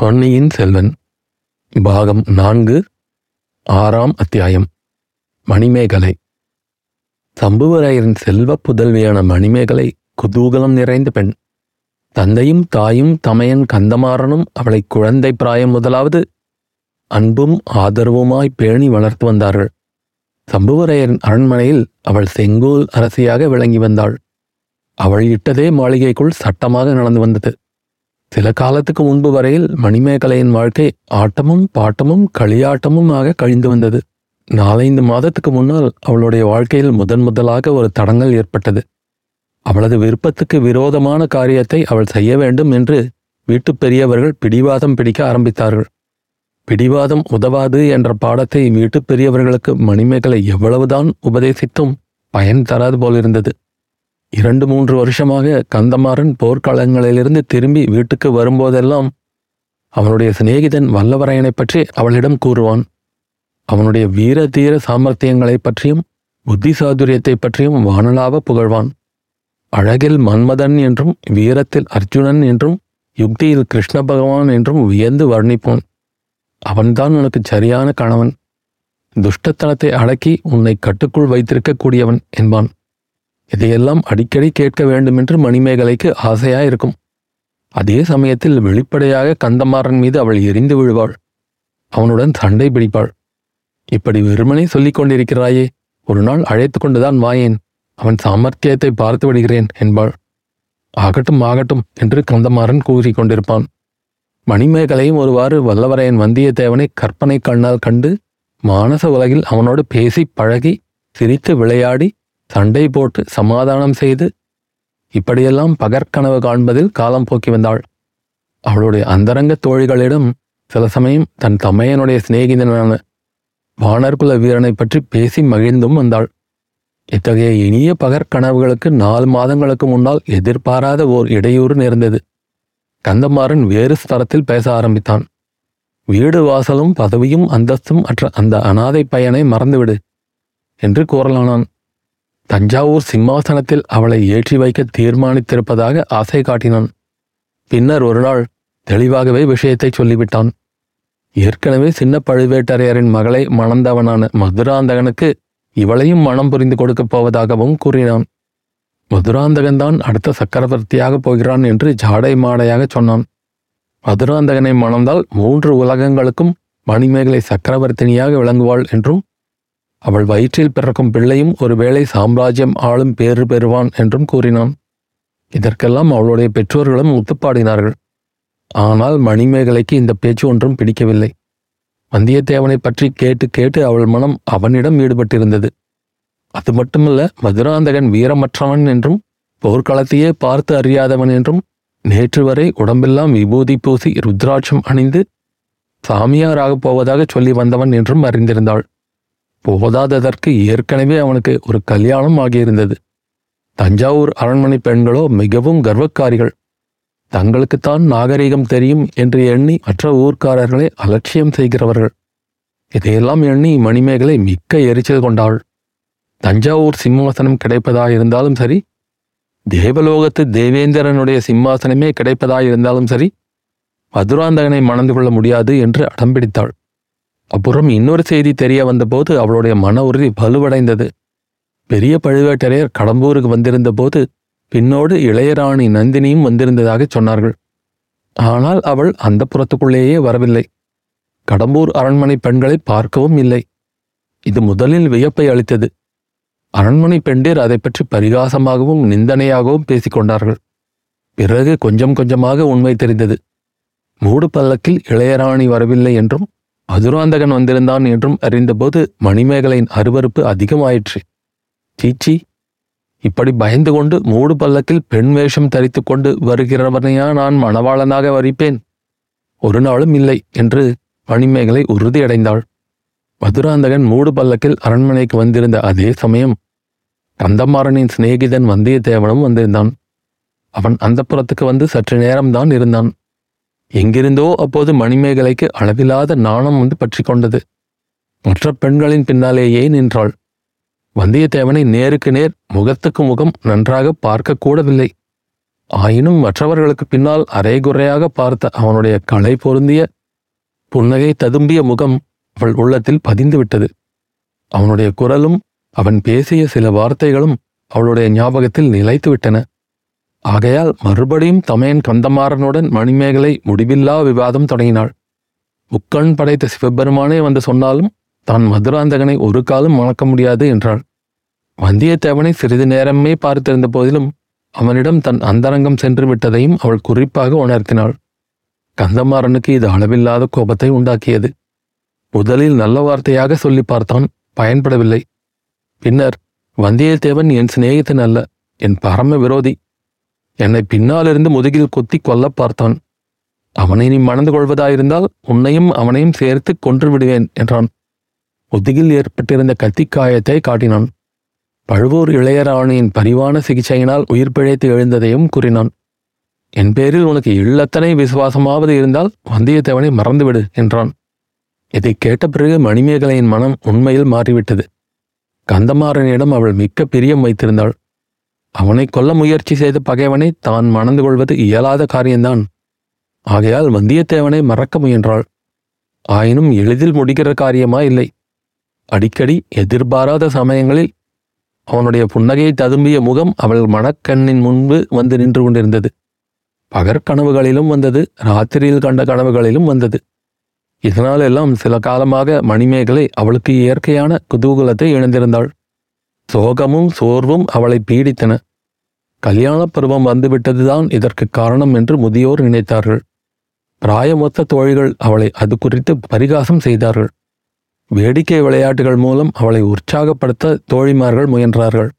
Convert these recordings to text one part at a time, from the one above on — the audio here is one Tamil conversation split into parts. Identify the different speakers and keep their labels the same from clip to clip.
Speaker 1: பொன்னியின் செல்வன் பாகம் நான்கு ஆறாம் அத்தியாயம் மணிமேகலை. சம்புவரையரின் செல்வ புதல்வியான மணிமேகலை குதூகலம் நிறைந்த பெண். தந்தையும் தாயும் தமையன் கந்தமாறனும் அவளை குழந்தை பிராயம் முதலாவது அன்பும் ஆதரவுமாய் பேணி வளர்த்து வந்தார்கள். சம்புவரையரின் அரண்மனையில் அவள் செங்கோல் அரசியாக விளங்கி வந்தாள். அவள் இட்டதே மாளிகைக்குள் சட்டமாக நடந்து வந்தது. சில காலத்துக்கு முன்பு வரையில் மணிமேகலையின் வாழ்க்கை ஆட்டமும் பாட்டமும் களியாட்டமுமாக கழிந்து வந்தது. நாலைந்து மாதத்துக்கு முன்னால் அவளுடைய வாழ்க்கையில் முதன் முதலாக ஒரு தடங்கல் ஏற்பட்டது. அவளது விருப்பத்துக்கு விரோதமான காரியத்தை அவள் செய்ய வேண்டும் என்று வீட்டுப் பெரியவர்கள் பிடிவாதம் பிடிக்க ஆரம்பித்தார்கள். பிடிவாதம் உதவாது என்ற பாடத்தை வீட்டுப் பெரியவர்களுக்கு மணிமேகலை எவ்வளவுதான் உபதேசித்தும் பயன் தராது போலிருந்தது. இரண்டு மூன்று வருஷமாக கந்தமாறன் போர்க்களங்களிலிருந்து திரும்பி வீட்டுக்கு வரும்போதெல்லாம் அவனுடைய சிநேகிதன் வல்லவரையனைப் பற்றி அவளிடம் கூறுவான். அவனுடைய வீர தீர சாமர்த்தியங்களைப் பற்றியும் புத்தி சாதுரியத்தை பற்றியும் வானலாவ புகழ்வான். அழகில் மன்மதன் என்றும் வீரத்தில் அர்ஜுனன் என்றும் யுக்தியில் கிருஷ்ண பகவான் என்றும் வியந்து வர்ணிப்போன். அவன்தான் உனக்கு சரியான கணவன். துஷ்டத்தனத்தை அடக்கி உன்னை கட்டுக்குள் வைத்திருக்கக்கூடியவன் என்பான். இதையெல்லாம் அடிக்கடி கேட்க வேண்டுமென்று மணிமேகலைக்கு ஆசையாயிருக்கும். அதே சமயத்தில் வெளிப்படையாக கந்தமாறன் மீது அவள் எரிந்து விழுவாள். அவனுடன் சண்டை பிடிப்பாள். இப்படி வெறுமனே சொல்லிக் கொண்டிருக்கிறாயே ஒரு நாள் அழைத்து கொண்டுதான் வாயேன். அவன் சாமர்த்தியத்தை பார்த்து விடுகிறேன் என்பாள். ஆகட்டும் ஆகட்டும் என்று கந்தமாறன் கூறிக் கொண்டிருப்பான் மணிமேகலையும் ஒருவாறு வல்லவரையன் வந்தியத்தேவனை கற்பனை கண்ணால் கண்டு மானச உலகில் அவனோடு பேசி பழகி சிரித்து விளையாடி சண்டை போட்டு சமாதானம் செய்து இப்படியெல்லாம் பகற்கனவு காண்பதில் காலம் போக்கி வந்தாள். அவளுடைய அந்தரங்க தோழிகளிடம் சில சமயம் தன் தமையனுடைய சிநேகிதனான வானர்குல வீரனை பற்றி பேசி மகிழ்ந்தும் வந்தாள். இத்தகைய இனிய பகற்கனவுகளுக்கு நாலு மாதங்களுக்கு முன்னால் எதிர்பாராத ஓர் இடையூறு நேர்ந்தது. கந்தமாறன் வேறு ஸ்தரத்தில் பேச ஆரம்பித்தான். வீடு வாசலும் பதவியும் அந்தஸ்தும் அற்ற அந்த அனாதை பையனை மறந்துவிடு என்று கூறலானான். தஞ்சாவூர் சிம்மாசனத்தில் அவளை ஏற்றி வைக்க தீர்மானித்திருப்பதாக ஆசை காட்டினான். பின்னர் ஒரு நாள் தெளிவாகவே விஷயத்தை சொல்லிவிட்டான். ஏற்கனவே சின்ன பழுவேட்டரையரின் மகளை மணந்தவனான மதுராந்தகனுக்கு இவளையும் மனம் புரிந்து கொடுக்கப் போவதாகவும் கூறினான். மதுராந்தகன்தான் அடுத்த சக்கரவர்த்தியாக போகிறான் என்று ஜாடை மாடையாக சொன்னான். மதுராந்தகனை மணந்தால் மூன்று உலகங்களுக்கும் மணிமேகலை சக்கரவர்த்தினியாக விளங்குவாள் என்றும் அவள் வயிற்றில் பிறக்கும் பிள்ளையும் ஒருவேளை சாம்ராஜ்யம் ஆளும் பேறு பெறுவான் என்றும் கூறினான். இதற்கெல்லாம் அவளுடைய பெற்றோர்களும் ஒத்துப்பாடினார்கள். ஆனால் மணிமேகலைக்கு இந்த பேச்சு ஒன்றும் பிடிக்கவில்லை. வந்தியத்தேவனை பற்றி கேட்டு கேட்டு அவள் மனம் அவனிடம் ஈடுபட்டிருந்தது. அது மட்டுமல்ல மதுராந்தகன் வீரமற்றவன் என்றும் போர்க்களத்தையே பார்த்து அறியாதவன் என்றும் நேற்று வரை உடம்பெல்லாம் விபூதி பூசி ருத்ராட்சம் அணிந்து சாமியாராகப் போவதாக சொல்லி வந்தவன் என்றும் அறிந்திருந்தாள். போதாததற்கு ஏற்கனவே அவனுக்கு ஒரு கல்யாணம் ஆகியிருந்தது. தஞ்சாவூர் அரண்மனை பெண்களோ மிகவும் கர்வக்காரிகள். தங்களுக்குத்தான் நாகரிகம் தெரியும் என்று எண்ணி மற்ற ஊர்க்காரர்களை அலட்சியம் செய்கிறவர்கள். இதையெல்லாம் எண்ணி மணிமேகலை மிக்க எரிச்சல் கொண்டாள். தஞ்சாவூர் சிம்மாசனம் கிடைப்பதாயிருந்தாலும் சரி தேவலோகத்து தேவேந்திரனுடைய சிம்மாசனமே கிடைப்பதாயிருந்தாலும் சரி மதுராந்தகனை மணந்து கொள்ள முடியாது என்று அடம்பிடித்தாள் அப்புறம் இன்னொரு செய்தி தெரிய வந்தபோது அவளுடைய மன உறுதி வலுவடைந்தது பெரிய பழுவேட்டரையர் கடம்பூருக்கு வந்திருந்த போது பின்னோடு இளையராணி நந்தினியும் வந்திருந்ததாக சொன்னார்கள். ஆனால் அவள் அந்த புறத்துக்குள்ளேயே வரவில்லை. கடம்பூர் அரண்மனை பெண்களை பார்க்கவும் இல்லை. இது முதலில் வியப்பை அளித்தது. அரண்மனை பெண்டீர் அதை பற்றி பரிகாசமாகவும் நிந்தனையாகவும் பேசிக்கொண்டார்கள் பிறகு கொஞ்சம் கொஞ்சமாக உண்மை தெரிந்தது. மூடு பல்லக்கில் இளையராணி வரவில்லை என்றும் மதுராந்தகன் வந்திருந்தான் என்றும் அறிந்தபோது மணிமேகலையின் அருவறுப்பு அதிகமாயிற்று. சீச்சி இப்படி பயந்து கொண்டு மூடு பல்லக்கில் பெண் வேஷம் தரித்து கொண்டு வருகிறவனையா நான் மணவாளனாக வரிப்பேன்? ஒரு நாளும் இல்லை என்று மணிமேகலை உறுதியடைந்தாள். மதுராந்தகன் மூடு பல்லக்கில் அரண்மனைக்கு வந்திருந்த அதே சமயம் கந்தமாறனின் சிநேகிதன் வந்தியத்தேவனும் வந்திருந்தான். அவன் அந்த புறத்துக்கு வந்து சற்று நேரம்தான் இருந்தான். எங்கிருந்தோ அப்போது மணிமேகலைக்கு அளவில்லாத நாணம் வந்து பற்றி கொண்டது. மற்ற பெண்களின் பின்னாலேயே நின்றாள். வந்தியத்தேவனை நேருக்கு நேர் முகத்துக்கு முகம் நன்றாக பார்க்கக்கூடவில்லை ஆயினும் மற்றவர்களுக்கு பின்னால் அரைகுறையாக பார்த்த அவனுடைய களை பொருந்திய புன்னகை ததும்பிய முகம் அவள் உள்ளத்தில் பதிந்துவிட்டது. அவனுடைய குரலும் அவன் பேசிய சில வார்த்தைகளும் அவளுடைய ஞாபகத்தில் நிலைத்துவிட்டன. ஆகையால் மறுபடியும் தமையன் கந்தமாறனுடன் மணிமேகலை முடிவில்லா விவாதம் தொடங்கினாள். முக்கண் படைத்த சிவபெருமானே வந்து சொன்னாலும் தான் மதுராந்தகனை ஒரு காலம் மணக்க முடியாது என்றாள். வந்தியத்தேவனை சிறிது நேரமே பார்த்திருந்த போதிலும் அவனிடம் தன் அந்தரங்கம் சென்று விட்டதையும் அவள் குறிப்பாக உணர்த்தினாள். கந்தமாறனுக்கு இது அளவில்லாத கோபத்தை உண்டாக்கியது. முதலில் நல்ல வார்த்தையாக சொல்லி பார்த்தான் பயன்படவில்லை. பின்னர் வந்தியத்தேவன் என் சிநேகிதன் அல்ல என் பரம விரோதி என்னை பின்னாலிருந்து முதுகில் கொத்தி கொல்ல பார்த்தான். அவனை நீ மணந்து கொள்வதாயிருந்தால் உன்னையும் அவனையும் சேர்த்து கொன்று விடுவேன் என்றான். முதுகில் ஏற்பட்டிருந்த கத்திக்காயத்தை காட்டினான். பழுவூர் இளையராணியின் பரிவான சிகிச்சையினால் உயிர் பிழைத்து எழுந்ததையும் கூறினான். என் பேரில் உனக்கு இல்லத்தனை விசுவாசமாவது இருந்தால் வந்தியத்தேவனை மறந்துவிடு என்றான். இதை கேட்ட பிறகு மணிமேகலையின் மனம் உண்மையில் மாறிவிட்டது. கந்தமாறனிடம் அவள் மிக்க பிரியம் வைத்திருந்தாள். அவனை கொல்ல முயற்சி செய்த பகைவனை தான் மணந்து கொள்வது இயலாத காரியம்தான் ஆகையால் வந்தியத்தேவனை மறக்க முயன்றாள். ஆயினும் எளிதில் முடிகிற காரியமா இல்லை. அடிக்கடி எதிர்பாராத சமயங்களில் அவனுடைய புன்னகையை ததும்பிய முகம் அவள் மணக்கண்ணின் முன்பு வந்து நின்று கொண்டிருந்தது. பகற்கனவுகளிலும் வந்தது ராத்திரியில் கண்ட கனவுகளிலும் வந்தது. இதனாலெல்லாம் சில காலமாக மணிமேகலை அவளுக்கு இயற்கையான குதூகலத்தை இழந்திருந்தாள் சோகமும் சோர்வும் அவளை பீடித்தன. கல்யாணப் பருவம் வந்துவிட்டதுதான் இதற்கு காரணம் என்று முதியோர் நினைத்தார்கள். பிராயமொத்த தோழிகள் அவளை அது குறித்து பரிகாசம் செய்தார்கள். வேடிக்கை விளையாட்டுகள் மூலம் அவளை உற்சாகப்படுத்த தோழிமார்கள் முயன்றார்கள்.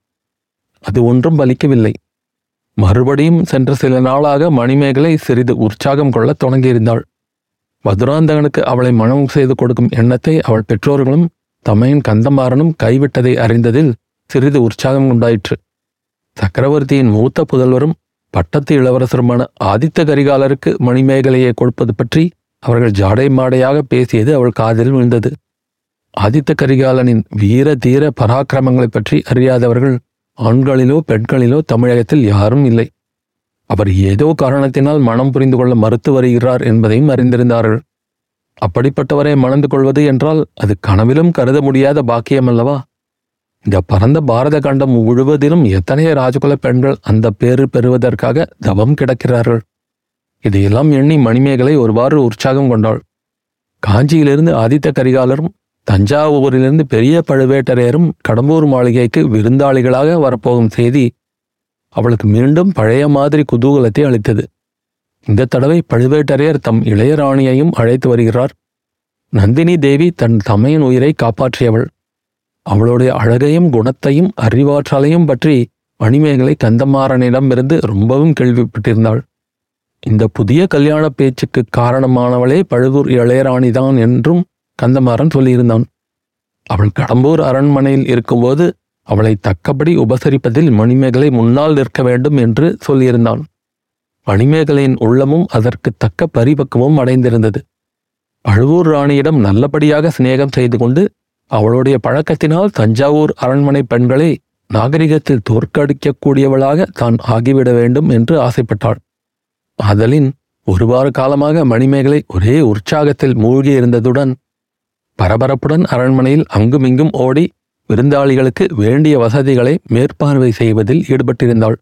Speaker 1: அது ஒன்றும் பலிக்கவில்லை. மறுபடியும் சென்ற சில நாளாக மணிமேகலை சிறிது உற்சாகம் கொள்ள தொடங்கியிருந்தாள். மதுராந்தகனுக்கு அவளை மனம் செய்து கொடுக்கும் எண்ணத்தை அவள் பெற்றோர்களும் தமையின் கந்தமாறனும் கைவிட்டதை அறிந்ததில் சிறிது உற்சாகம் உண்டாயிற்று சக்கரவர்த்தியின் மூத்த புதல்வரும் பட்டத்து இளவரசருமான ஆதித்த கரிகாலருக்கு மணிமேகலையை கொடுப்பது பற்றி அவர்கள் ஜாடை மாடையாக பேசியது அவள் காதில் விழுந்தது. ஆதித்த கரிகாலனின் வீர தீர பராக்கிரமங்களைப் பற்றி அறியாதவர்கள் ஆண்களிலோ பெண்களிலோ தமிழகத்தில் யாரும் இல்லை. அவர் ஏதோ காரணத்தினால் மனம் புரிந்து கொள்ள மறுத்து வருகிறார் என்பதையும் அறிந்திருந்தார்கள். அப்படிப்பட்டவரை மணந்து கொள்வது என்றால் அது கனவிலும் கருத முடியாத பாக்கியம் அல்லவா? இந்த பரந்த பாரத கண்டம் முழுவதிலும் எத்தனைய ராஜகுல பெண்கள் அந்த பேறு பெறுவதற்காக தவம் கிடக்கிறார்கள். இதையெல்லாம் எண்ணி மணிமேகலை ஒருவாறு உற்சாகம் கொண்டாள். காஞ்சியிலிருந்து ஆதித்த கரிகாலரும் தஞ்சாவூரிலிருந்து பெரிய பழுவேட்டரையரும் கடம்பூர் மாளிகைக்கு விருந்தாளிகளாக வரப்போகும் செய்தி அவளுக்கு மீண்டும் பழைய மாதிரி குதூகலத்தை அளித்தது. இந்த தடவை பழுவேட்டரையர் தம் இளையராணியையும் அழைத்து வருகிறார். நந்தினி தேவி தன் தமையின் உயிரை காப்பாற்றியவள். அவளுடைய அழகையும் குணத்தையும் அறிவாற்றலையும் பற்றி மணிமேகலை கந்தமாறனிடமிருந்து ரொம்பவும் கேள்விப்பட்டிருந்தாள். இந்த புதிய கல்யாண பேச்சுக்கு காரணமானவளே பழுவூர் இளையராணிதான் என்றும் கந்தமாறன் சொல்லியிருந்தான். அவள் கடம்பூர் அரண்மனையில் இருக்கும்போது அவளை தக்கபடி உபசரிப்பதில் மணிமேகலை முன்னால் நிற்க வேண்டும் என்று சொல்லியிருந்தான். மணிமேகலையின் உள்ளமும் அதற்கு தக்க பரிபக்குவம் அடைந்திருந்தது. பழுவூர் ராணியிடம் நல்லபடியாக சிநேகம் செய்து கொண்டு அவளுடைய பழக்கத்தினால் தஞ்சாவூர் அரண்மனை பெண்களை நாகரிகத்தில் தோற்கடிக்கக்கூடியவளாக தான் ஆகிவிட வேண்டும் என்று ஆசைப்பட்டாள். ஆதலின் ஒரு வார காலமாக மணிமேகலை ஒரே உற்சாகத்தில் மூழ்கியிருந்ததுடன் பரபரப்புடன் அரண்மனையில் அங்குமிங்கும் ஓடி விருந்தாளிகளுக்கு வேண்டிய வசதிகளை மேற்பார்வை செய்வதில் ஈடுபட்டிருந்தாள்.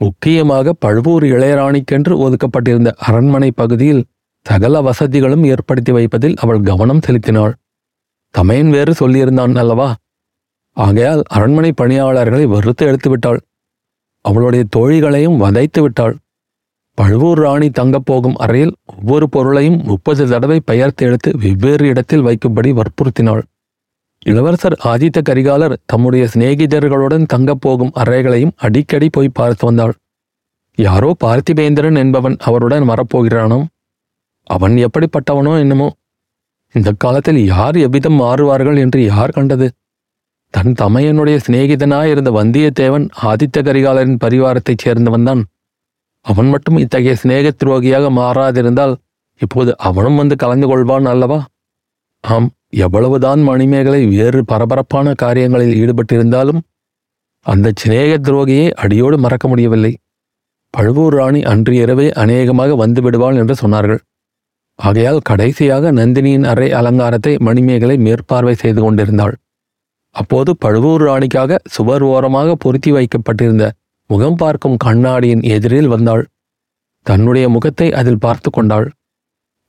Speaker 1: முக்கியமாக பழுவூர் இளையராணிக்கென்று ஒதுக்கப்பட்டிருந்த அரண்மனை பகுதியில் சகல வசதிகளும் ஏற்படுத்தி வைப்பதில் அவள் கவனம் செலுத்தினாள். தமையன் வேறு சொல்லியிருந்தான் அல்லவா? ஆகையால் அரண்மனை பணியாளர்களை வெறுத்து எடுத்து விட்டாள். அவளுடைய தோழிகளையும் வதைத்து விட்டாள். பழுவூர் ராணி தங்கப் போகும் அறையில் ஒவ்வொரு பொருளையும் முப்பது தடவை பெயர்த்து எடுத்து வெவ்வேறு இடத்தில் வைக்கும்படி வற்புறுத்தினாள். இளவரசர் ஆதித்த கரிகாலர் தம்முடைய சிநேகிதர்களுடன் தங்கப் போகும் அறைகளையும் அடிக்கடி போய் பார்த்து வந்தாள். யாரோ பார்த்திபேந்திரன் என்பவன் அவருடன் வரப்போகிறானோ? அவன் எப்படிப்பட்டவனோ என்னமோ? இந்த காலத்தில் யார் எவ்விதம் மாறுவார்கள் என்று யார் கண்டது? தன் தமையனுடைய சிநேகிதனாயிருந்த வந்தியத்தேவன் ஆதித்த கரிகாலரின் பரிவாரத்தைச் சேர்ந்தவன்தான் அவன் மட்டும் இத்தகைய சிநேக துரோகியாக மாறாதிருந்தால் இப்போது அவனும் வந்து கலந்து கொள்வான் அல்லவா? ஆம் எவ்வளவுதான் மணிமேகலை வேறு பரபரப்பான காரியங்களில் ஈடுபட்டிருந்தாலும் அந்த சிநேக துரோகியை அடியோடு மறக்க முடியவில்லை. பழுவூர் ராணி அன்று இரவே அநேகமாக வந்து விடுவாள் என்று சொன்னார்கள். ஆகையால் கடைசியாக நந்தினியின் அறை அலங்காரத்தை மணிமேகலை மேற்பார்வை செய்து கொண்டிருந்தாள். அப்போது பழுவூர் ராணிக்காக சுவர் ஓரமாக பொருத்தி வைக்கப்பட்டிருந்த முகம் பார்க்கும் கண்ணாடியின் எதிரில் வந்தாள். தன்னுடைய முகத்தை அதில் பார்த்து கொண்டாள்.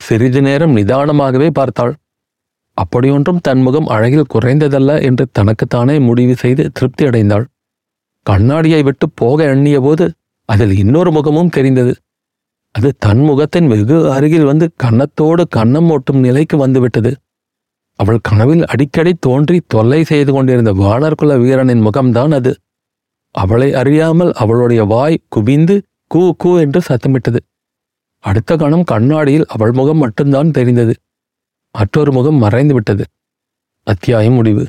Speaker 1: சிறிது நேரம் நிதானமாகவே பார்த்தாள். அப்படியொன்றும் தன் முகம் அழகில் குறைந்ததல்ல என்று தனக்குத்தானே முடிவு செய்து திருப்தி அடைந்தாள் கண்ணாடியை விட்டு போக எண்ணிய போது அதில் இன்னொரு முகமும் தெரிந்தது. அது தன் முகத்தின் வெகு அருகில் வந்து கன்னத்தோடு கன்னம் ஓட்டும் நிலைக்கு வந்துவிட்டது. அவள் கனவில் அடிக்கடி தோன்றி தொல்லை செய்து கொண்டிருந்த வானர்குல வீரனின் முகம்தான் அது. அவளை அறியாமல் அவளுடைய வாய் குவிந்து கூ கூ என்று சத்தமிட்டது. அடுத்த கணம் கண்ணாடியில் அவள் முகம் மட்டும்தான் தெரிந்தது. மற்றொரு முகம் மறைந்து விட்டது அத்தியாயம் முடிவு.